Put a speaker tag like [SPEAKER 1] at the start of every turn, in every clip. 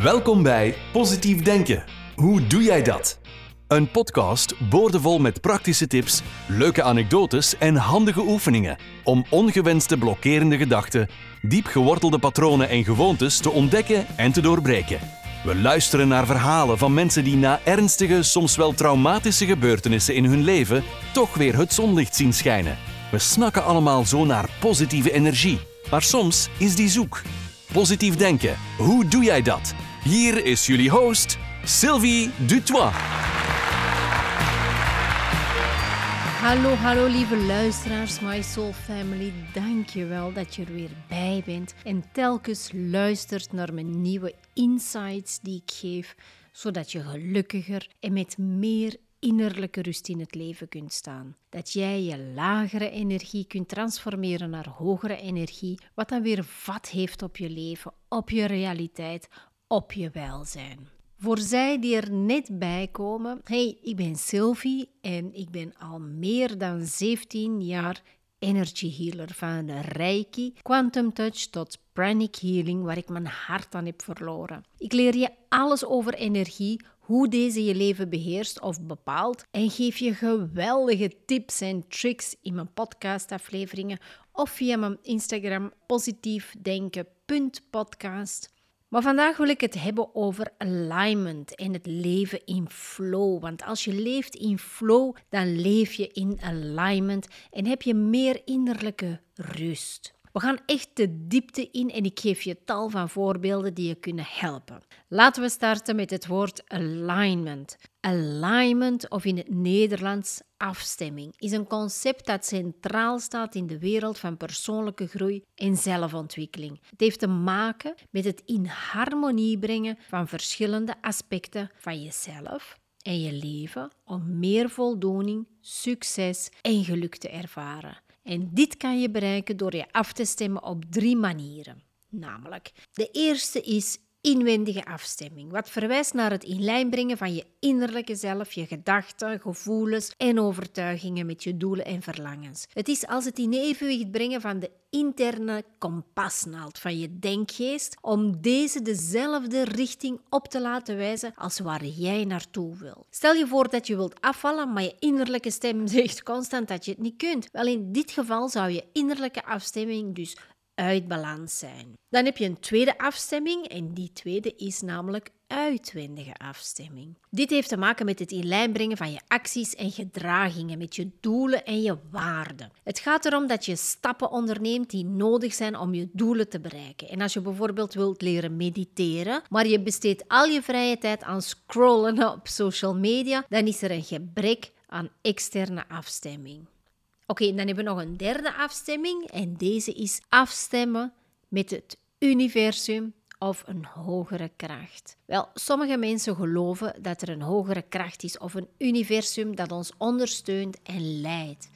[SPEAKER 1] Welkom bij Positief Denken. Hoe doe jij dat? Een podcast boordevol met praktische tips, leuke anekdotes en handige oefeningen om ongewenste blokkerende gedachten, diep gewortelde patronen en gewoontes te ontdekken en te doorbreken. We luisteren naar verhalen van mensen die na ernstige, soms wel traumatische gebeurtenissen in hun leven toch weer het zonlicht zien schijnen. We snakken allemaal zo naar positieve energie, maar soms is die zoek. Positief denken, hoe doe jij dat? Hier is jullie host, Sylvie Dutois.
[SPEAKER 2] Hallo, hallo lieve luisteraars, My Soul Family. Dank je wel dat je er weer bij bent en telkens luistert naar mijn nieuwe insights die ik geef, zodat je gelukkiger en met meer innerlijke rust in het leven kunt staan. Dat jij je lagere energie kunt transformeren naar hogere energie, wat dan weer vat heeft op je leven, op je realiteit, op je welzijn. Voor zij die er net bij komen, hey, ik ben Sylvie en ik ben al meer dan 17 jaar energy healer van Reiki, Quantum Touch tot Pranic Healing, waar ik mijn hart aan heb verloren. Ik leer je alles over energie, hoe deze je leven beheerst of bepaalt en geef je geweldige tips en tricks in mijn podcastafleveringen of via mijn Instagram positiefdenken.podcast. Maar vandaag wil ik het hebben over alignment en het leven in flow. Want als je leeft in flow, dan leef je in alignment en heb je meer innerlijke rust. We gaan echt de diepte in en ik geef je tal van voorbeelden die je kunnen helpen. Laten we starten met het woord alignment. Alignment, of in het Nederlands afstemming, is een concept dat centraal staat in de wereld van persoonlijke groei en zelfontwikkeling. Het heeft te maken met het in harmonie brengen van verschillende aspecten van jezelf en je leven om meer voldoening, succes en geluk te ervaren. En dit kan je bereiken door je af te stemmen op drie manieren. Namelijk, de eerste is inwendige afstemming, wat verwijst naar het in lijn brengen van je innerlijke zelf, je gedachten, gevoelens en overtuigingen met je doelen en verlangens. Het is als het in evenwicht brengen van de interne kompasnaald van je denkgeest om deze dezelfde richting op te laten wijzen als waar jij naartoe wil. Stel je voor dat je wilt afvallen, maar je innerlijke stem zegt constant dat je het niet kunt. Wel, in dit geval zou je innerlijke afstemming dus uit balans zijn. Dan heb je een tweede afstemming en die tweede is namelijk uitwendige afstemming. Dit heeft te maken met het in lijn brengen van je acties en gedragingen, met je doelen en je waarden. Het gaat erom dat je stappen onderneemt die nodig zijn om je doelen te bereiken. En als je bijvoorbeeld wilt leren mediteren, maar je besteedt al je vrije tijd aan scrollen op social media, dan is er een gebrek aan externe afstemming. Oké, dan hebben we nog een derde afstemming en deze is afstemmen met het universum of een hogere kracht. Wel, sommige mensen geloven dat er een hogere kracht is of een universum dat ons ondersteunt en leidt.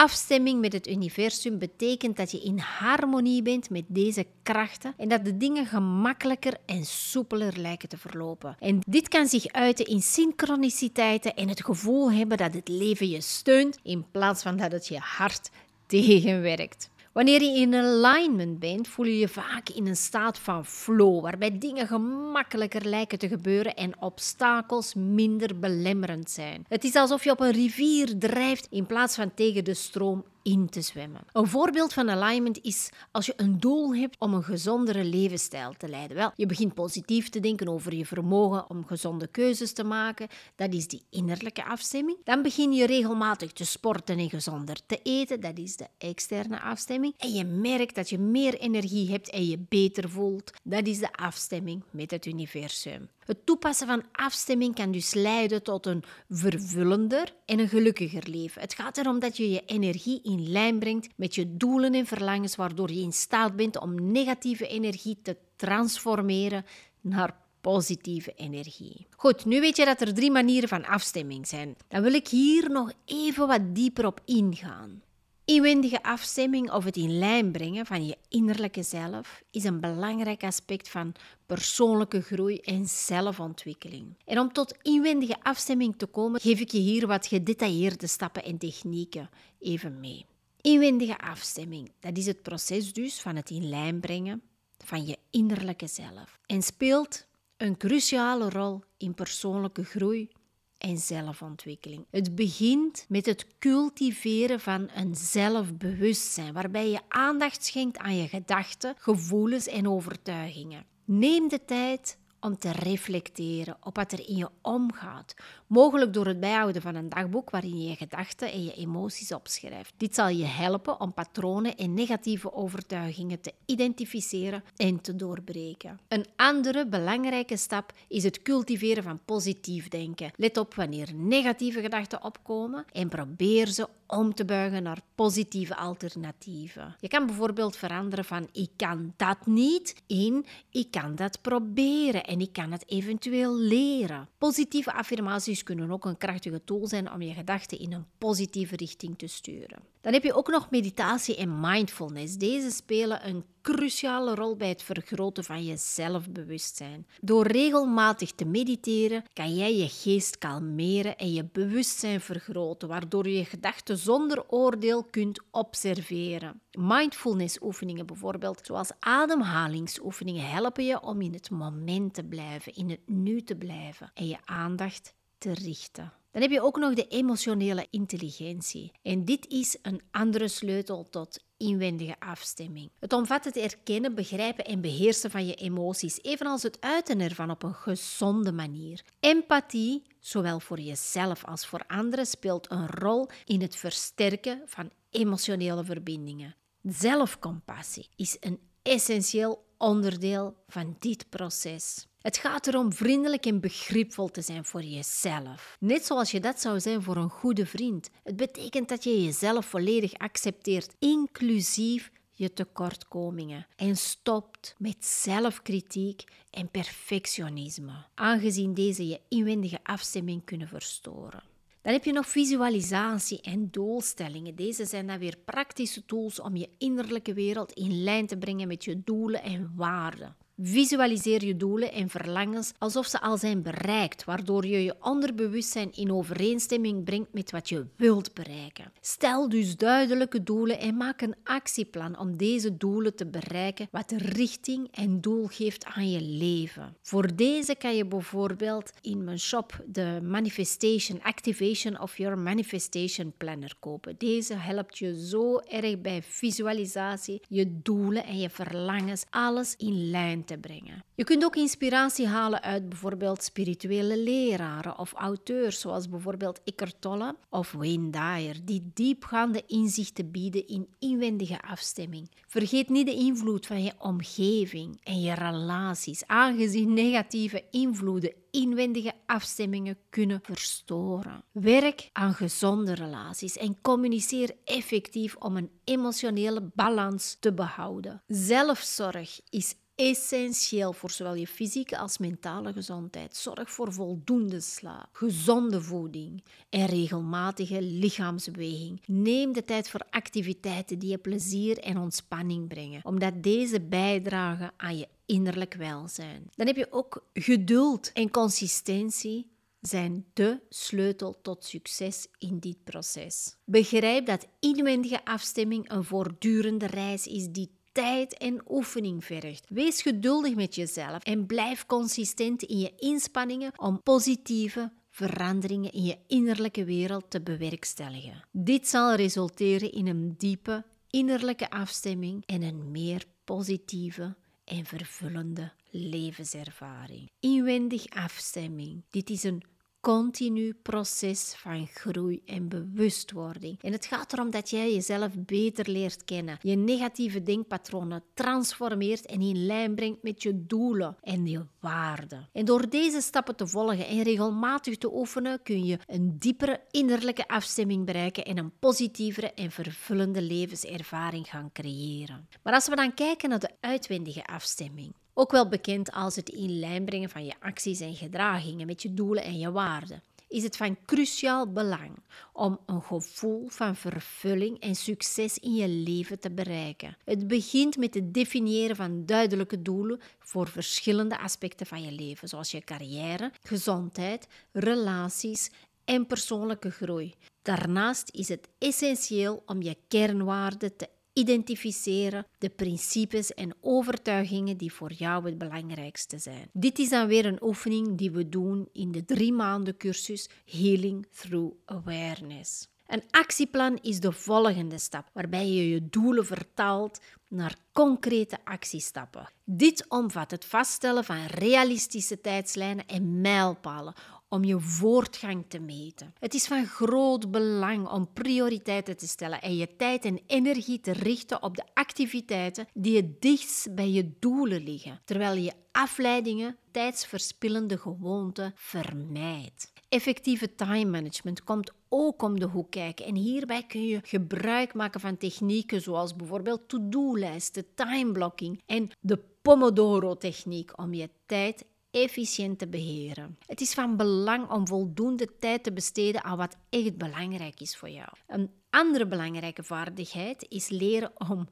[SPEAKER 2] Afstemming met het universum betekent dat je in harmonie bent met deze krachten en dat de dingen gemakkelijker en soepeler lijken te verlopen. En dit kan zich uiten in synchroniciteiten en het gevoel hebben dat het leven je steunt in plaats van dat het je hart tegenwerkt. Wanneer je in alignment bent, voel je je vaak in een staat van flow, waarbij dingen gemakkelijker lijken te gebeuren en obstakels minder belemmerend zijn. Het is alsof je op een rivier drijft in plaats van tegen de stroom in te zwemmen. Een voorbeeld van alignment is als je een doel hebt om een gezondere levensstijl te leiden. Wel, je begint positief te denken over je vermogen om gezonde keuzes te maken. Dat is die innerlijke afstemming. Dan begin je regelmatig te sporten en gezonder te eten. Dat is de externe afstemming. En je merkt dat je meer energie hebt en je beter voelt. Dat is de afstemming met het universum. Het toepassen van afstemming kan dus leiden tot een vervullender en een gelukkiger leven. Het gaat erom dat je je energie in lijn brengt met je doelen en verlangens, waardoor je in staat bent om negatieve energie te transformeren naar positieve energie. Goed, nu weet je dat er drie manieren van afstemming zijn. Dan wil ik hier nog even wat dieper op ingaan. Inwendige afstemming of het in lijn brengen van je innerlijke zelf is een belangrijk aspect van persoonlijke groei en zelfontwikkeling. En om tot inwendige afstemming te komen, geef ik je hier wat gedetailleerde stappen en technieken even mee. Inwendige afstemming, dat is het proces dus van het in lijn brengen van je innerlijke zelf en speelt een cruciale rol in persoonlijke groei en zelfontwikkeling. Het begint met het cultiveren van een zelfbewustzijn, waarbij je aandacht schenkt aan je gedachten, gevoelens en overtuigingen. Neem de tijd om te reflecteren op wat er in je omgaat. Mogelijk door het bijhouden van een dagboek waarin je je gedachten en je emoties opschrijft. Dit zal je helpen om patronen en negatieve overtuigingen te identificeren en te doorbreken. Een andere belangrijke stap is het cultiveren van positief denken. Let op wanneer negatieve gedachten opkomen en probeer ze om te buigen naar positieve alternatieven. Je kan bijvoorbeeld veranderen van ik kan dat niet in ik kan dat proberen en ik kan het eventueel leren. Positieve affirmaties kunnen ook een krachtige tool zijn om je gedachten in een positieve richting te sturen. Dan heb je ook nog meditatie en mindfulness. Deze spelen een cruciale rol bij het vergroten van je zelfbewustzijn. Door regelmatig te mediteren kan jij je geest kalmeren en je bewustzijn vergroten, waardoor je je gedachten zonder oordeel kunt observeren. Mindfulness oefeningen bijvoorbeeld, zoals ademhalingsoefeningen, helpen je om in het moment te blijven, in het nu te blijven en je aandacht te richten. Dan heb je ook nog de emotionele intelligentie. En dit is een andere sleutel tot inwendige afstemming. Het omvat het erkennen, begrijpen en beheersen van je emoties, evenals het uiten ervan op een gezonde manier. Empathie, zowel voor jezelf als voor anderen, speelt een rol in het versterken van emotionele verbindingen. Zelfcompassie is een essentieel onderdeel van dit proces. Het gaat erom vriendelijk en begripvol te zijn voor jezelf. Net zoals je dat zou zijn voor een goede vriend. Het betekent dat je jezelf volledig accepteert, inclusief je tekortkomingen. En stopt met zelfkritiek en perfectionisme, aangezien deze je inwendige afstemming kunnen verstoren. Dan heb je nog visualisatie en doelstellingen. Deze zijn dan weer praktische tools om je innerlijke wereld in lijn te brengen met je doelen en waarden. Visualiseer je doelen en verlangens alsof ze al zijn bereikt, waardoor je je onderbewustzijn in overeenstemming brengt met wat je wilt bereiken. Stel dus duidelijke doelen en maak een actieplan om deze doelen te bereiken, wat richting en doel geeft aan je leven. Voor deze kan je bijvoorbeeld in mijn shop de Manifestation Activation of Your Manifestation Planner kopen. Deze helpt je zo erg bij visualisatie, je doelen en je verlangens, alles in lijn te brengen. Je kunt ook inspiratie halen uit bijvoorbeeld spirituele leraren of auteurs, zoals bijvoorbeeld Eckhart Tolle of Wayne Dyer, die diepgaande inzichten bieden in inwendige afstemming. Vergeet niet de invloed van je omgeving en je relaties, aangezien negatieve invloeden inwendige afstemmingen kunnen verstoren. Werk aan gezonde relaties en communiceer effectief om een emotionele balans te behouden. Zelfzorg is essentieel voor zowel je fysieke als mentale gezondheid. Zorg voor voldoende slaap, gezonde voeding en regelmatige lichaamsbeweging. Neem de tijd voor activiteiten die je plezier en ontspanning brengen, omdat deze bijdragen aan je innerlijk welzijn. Dan heb je ook geduld en consistentie zijn de sleutel tot succes in dit proces. Begrijp dat inwendige afstemming een voortdurende reis is die tijd en oefening vergt. Wees geduldig met jezelf en blijf consistent in je inspanningen om positieve veranderingen in je innerlijke wereld te bewerkstelligen. Dit zal resulteren in een diepe innerlijke afstemming en een meer positieve en vervullende levenservaring. Inwendig afstemming. Dit is een continu proces van groei en bewustwording. En het gaat erom dat jij jezelf beter leert kennen, je negatieve denkpatronen transformeert en in lijn brengt met je doelen en je waarden. En door deze stappen te volgen en regelmatig te oefenen, kun je een diepere innerlijke afstemming bereiken en een positievere en vervullende levenservaring gaan creëren. Maar als we dan kijken naar de uitwendige afstemming, ook wel bekend als het in lijn brengen van je acties en gedragingen met je doelen en je waarden, is het van cruciaal belang om een gevoel van vervulling en succes in je leven te bereiken. Het begint met het definiëren van duidelijke doelen voor verschillende aspecten van je leven, zoals je carrière, gezondheid, relaties en persoonlijke groei. Daarnaast is het essentieel om je kernwaarden te identificeren de principes en overtuigingen die voor jou het belangrijkste zijn. Dit is dan weer een oefening die we doen in de drie maanden cursus Healing Through Awareness. Een actieplan is de volgende stap, waarbij je je doelen vertaalt naar concrete actiestappen. Dit omvat het vaststellen van realistische tijdslijnen en mijlpalen om je voortgang te meten. Het is van groot belang om prioriteiten te stellen en je tijd en energie te richten op de activiteiten die het dichtst bij je doelen liggen, terwijl je afleidingen, tijdsverspillende gewoonten vermijdt. Effectieve time management komt ook om de hoek kijken. En hierbij kun je gebruik maken van technieken zoals bijvoorbeeld to-do-lijsten, timeblocking en de Pomodoro-techniek om je tijd efficiënt te beheren. Het is van belang om voldoende tijd te besteden aan wat echt belangrijk is voor jou. Een andere belangrijke vaardigheid is leren om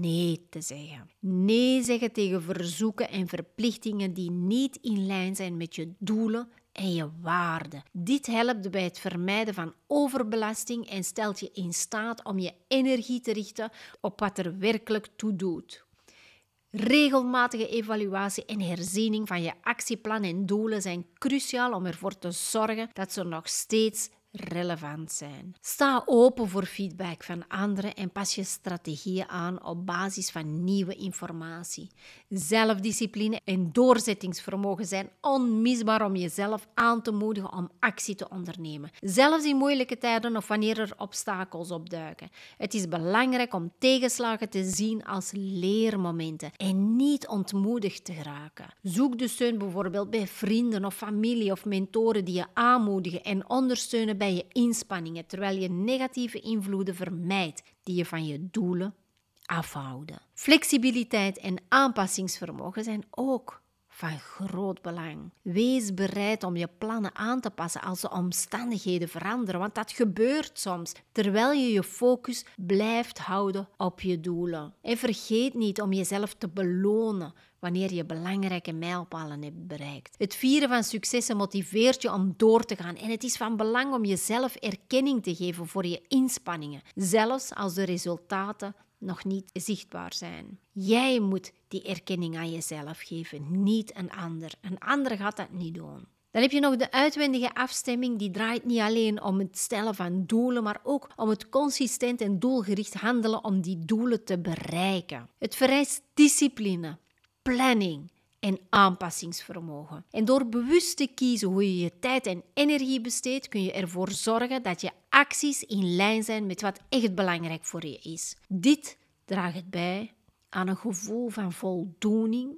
[SPEAKER 2] nee te zeggen. Nee zeggen tegen verzoeken en verplichtingen die niet in lijn zijn met je doelen en je waarde. Dit helpt bij het vermijden van overbelasting en stelt je in staat om je energie te richten op wat er werkelijk toe doet. Regelmatige evaluatie en herziening van je actieplan en doelen zijn cruciaal om ervoor te zorgen dat ze nog steeds relevant zijn. Sta open voor feedback van anderen en pas je strategieën aan op basis van nieuwe informatie. Zelfdiscipline en doorzettingsvermogen zijn onmisbaar om jezelf aan te moedigen om actie te ondernemen, zelfs in moeilijke tijden of wanneer er obstakels opduiken. Het is belangrijk om tegenslagen te zien als leermomenten en niet ontmoedigd te raken. Zoek de steun bijvoorbeeld bij vrienden of familie of mentoren die je aanmoedigen en ondersteunen bij je inspanningen, terwijl je negatieve invloeden vermijdt die je van je doelen afhouden. Flexibiliteit en aanpassingsvermogen zijn ook van groot belang. Wees bereid om je plannen aan te passen als de omstandigheden veranderen, want dat gebeurt soms terwijl je je focus blijft houden op je doelen. En vergeet niet om jezelf te belonen wanneer je belangrijke mijlpalen hebt bereikt. Het vieren van successen motiveert je om door te gaan en het is van belang om jezelf erkenning te geven voor je inspanningen, zelfs als de resultaten nog niet zichtbaar zijn. Jij moet die erkenning aan jezelf geven, niet een ander. Een ander gaat dat niet doen. Dan heb je nog de uitwendige afstemming, die draait niet alleen om het stellen van doelen, maar ook om het consistent en doelgericht handelen om die doelen te bereiken. Het vereist discipline, planning en aanpassingsvermogen. En door bewust te kiezen hoe je je tijd en energie besteedt, kun je ervoor zorgen dat je acties in lijn zijn met wat echt belangrijk voor je is. Dit draagt bij aan een gevoel van voldoening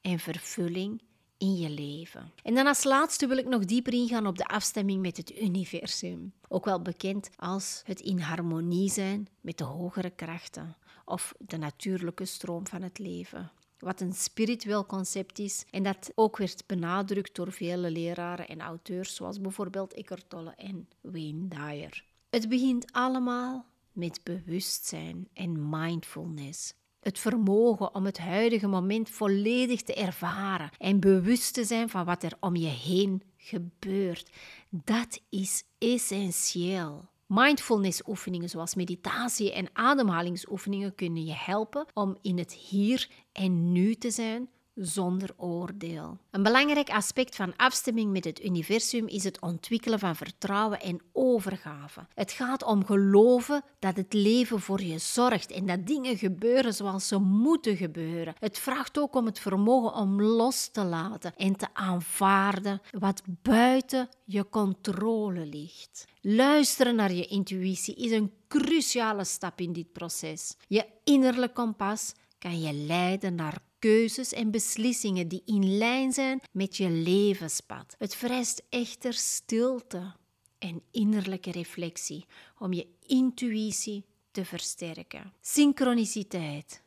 [SPEAKER 2] en vervulling in je leven. En dan als laatste wil ik nog dieper ingaan op de afstemming met het universum, ook wel bekend als het in harmonie zijn met de hogere krachten of de natuurlijke stroom van het leven wat een spiritueel concept is en dat ook werd benadrukt door vele leraren en auteurs zoals bijvoorbeeld Eckhart Tolle en Wayne Dyer. Het begint allemaal met bewustzijn en mindfulness. Het vermogen om het huidige moment volledig te ervaren en bewust te zijn van wat er om je heen gebeurt. Dat is essentieel. Mindfulness oefeningen zoals meditatie en ademhalingsoefeningen kunnen je helpen om in het hier en nu te zijn zonder oordeel. Een belangrijk aspect van afstemming met het universum is het ontwikkelen van vertrouwen en overgave. Het gaat om geloven dat het leven voor je zorgt en dat dingen gebeuren zoals ze moeten gebeuren. Het vraagt ook om het vermogen om los te laten en te aanvaarden wat buiten je controle ligt. Luisteren naar je intuïtie is een cruciale stap in dit proces. Je innerlijk kompas kan je leiden naar keuzes en beslissingen die in lijn zijn met je levenspad. Het vereist echter stilte en innerlijke reflectie om je intuïtie te versterken. Synchroniciteit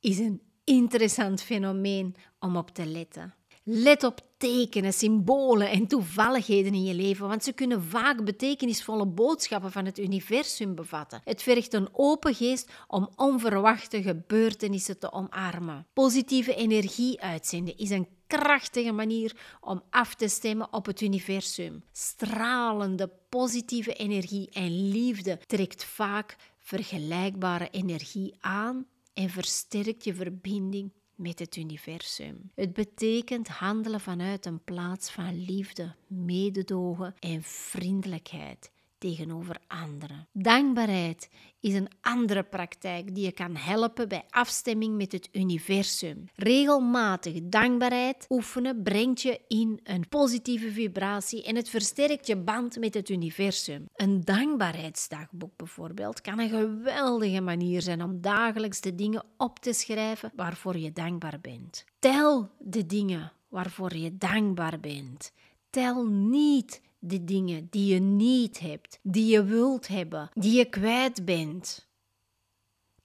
[SPEAKER 2] is een interessant fenomeen om op te letten. Let op tekenen, symbolen en toevalligheden in je leven, want ze kunnen vaak betekenisvolle boodschappen van het universum bevatten. Het vergt een open geest om onverwachte gebeurtenissen te omarmen. Positieve energie uitzenden is een krachtige manier om af te stemmen op het universum. Stralende positieve energie en liefde trekt vaak vergelijkbare energie aan en versterkt je verbinding met het universum. Het betekent handelen vanuit een plaats van liefde, mededogen en vriendelijkheid tegenover anderen. Dankbaarheid is een andere praktijk die je kan helpen bij afstemming met het universum. Regelmatig dankbaarheid oefenen brengt je in een positieve vibratie en het versterkt je band met het universum. Een dankbaarheidsdagboek bijvoorbeeld kan een geweldige manier zijn om dagelijks de dingen op te schrijven waarvoor je dankbaar bent. Tel de dingen waarvoor je dankbaar bent. Tel niet de dingen die je niet hebt, die je wilt hebben, die je kwijt bent.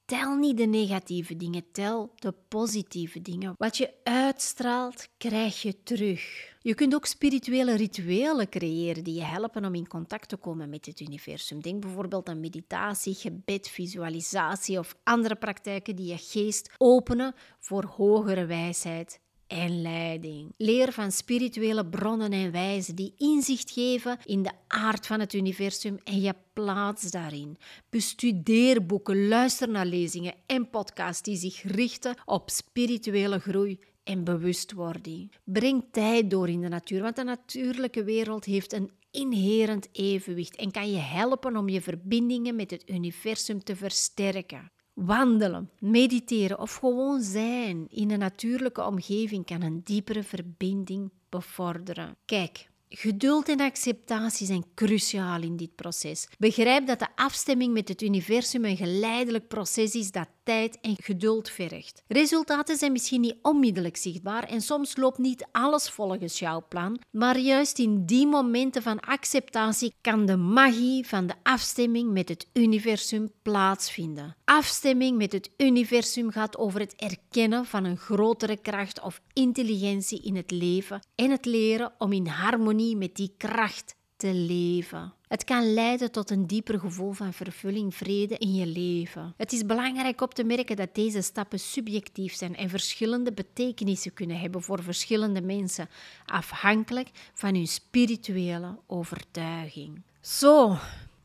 [SPEAKER 2] Tel niet de negatieve dingen, tel de positieve dingen. Wat je uitstraalt, krijg je terug. Je kunt ook spirituele rituelen creëren die je helpen om in contact te komen met het universum. Denk bijvoorbeeld aan meditatie, gebed, visualisatie of andere praktijken die je geest openen voor hogere wijsheid en leiding. Leer van spirituele bronnen en wijzen die inzicht geven in de aard van het universum en je plaats daarin. Bestudeer boeken, luister naar lezingen en podcasts die zich richten op spirituele groei en bewustwording. Breng tijd door in de natuur, want de natuurlijke wereld heeft een inherent evenwicht en kan je helpen om je verbindingen met het universum te versterken. Wandelen, mediteren of gewoon zijn in een natuurlijke omgeving kan een diepere verbinding bevorderen. Kijk, Geduld en acceptatie zijn cruciaal in dit proces. Begrijp dat de afstemming met het universum een geleidelijk proces is dat tijd en geduld vergt. Resultaten zijn misschien niet onmiddellijk zichtbaar en soms loopt niet alles volgens jouw plan, maar juist in die momenten van acceptatie kan de magie van de afstemming met het universum plaatsvinden. Afstemming met het universum gaat over het erkennen van een grotere kracht of intelligentie in het leven en het leren om in harmonie met die kracht leven. Het kan leiden tot een dieper gevoel van vervulling, vrede in je leven. Het is belangrijk op te merken dat deze stappen subjectief zijn en verschillende betekenissen kunnen hebben voor verschillende mensen, afhankelijk van hun spirituele overtuiging. Zo,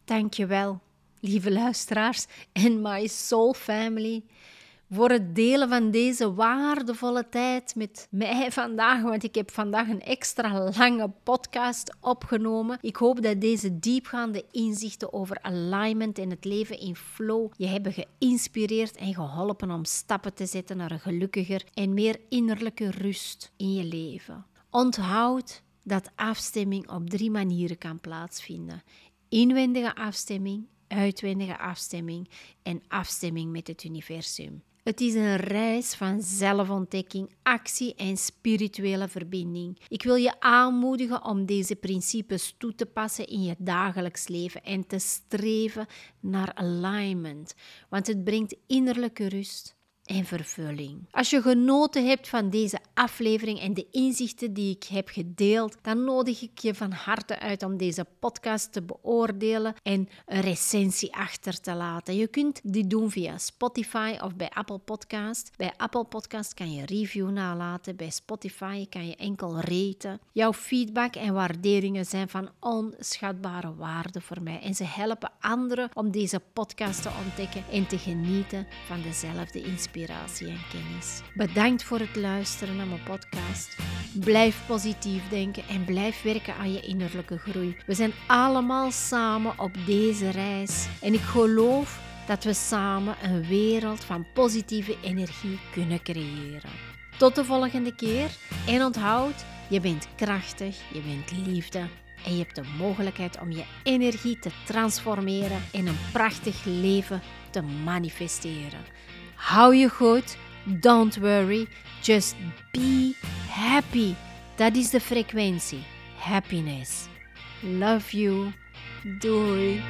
[SPEAKER 2] dankjewel, lieve luisteraars en my soul family voor het delen van deze waardevolle tijd met mij vandaag, want ik heb vandaag een extra lange podcast opgenomen. Ik hoop dat deze diepgaande inzichten over alignment en het leven in flow je hebben geïnspireerd en geholpen om stappen te zetten naar een gelukkiger en meer innerlijke rust in je leven. Onthoud dat afstemming op drie manieren kan plaatsvinden: inwendige afstemming, uitwendige afstemming en afstemming met het universum. Het is een reis van zelfontdekking, actie en spirituele verbinding. Ik wil je aanmoedigen om deze principes toe te passen in je dagelijks leven en te streven naar alignment, want het brengt innerlijke rust en vervulling. Als je genoten hebt van deze aflevering en de inzichten die ik heb gedeeld, dan nodig ik je van harte uit om deze podcast te beoordelen en een recensie achter te laten. Je kunt dit doen via Spotify of bij Apple Podcast. Bij Apple Podcast kan je review nalaten, bij Spotify kan je enkel raten. Jouw feedback en waarderingen zijn van onschatbare waarde voor mij en ze helpen anderen om deze podcast te ontdekken en te genieten van dezelfde inspiratie en kennis. Bedankt voor het luisteren naar mijn podcast. Blijf positief denken en blijf werken aan je innerlijke groei. We zijn allemaal samen op deze reis en ik geloof dat we samen een wereld van positieve energie kunnen creëren. Tot de volgende keer en onthoud, je bent krachtig, je bent liefde en je hebt de mogelijkheid om je energie te transformeren in een prachtig leven te manifesteren. how you hurt, don't worry, just be happy. That is the frequency, happiness. Love you, Dory.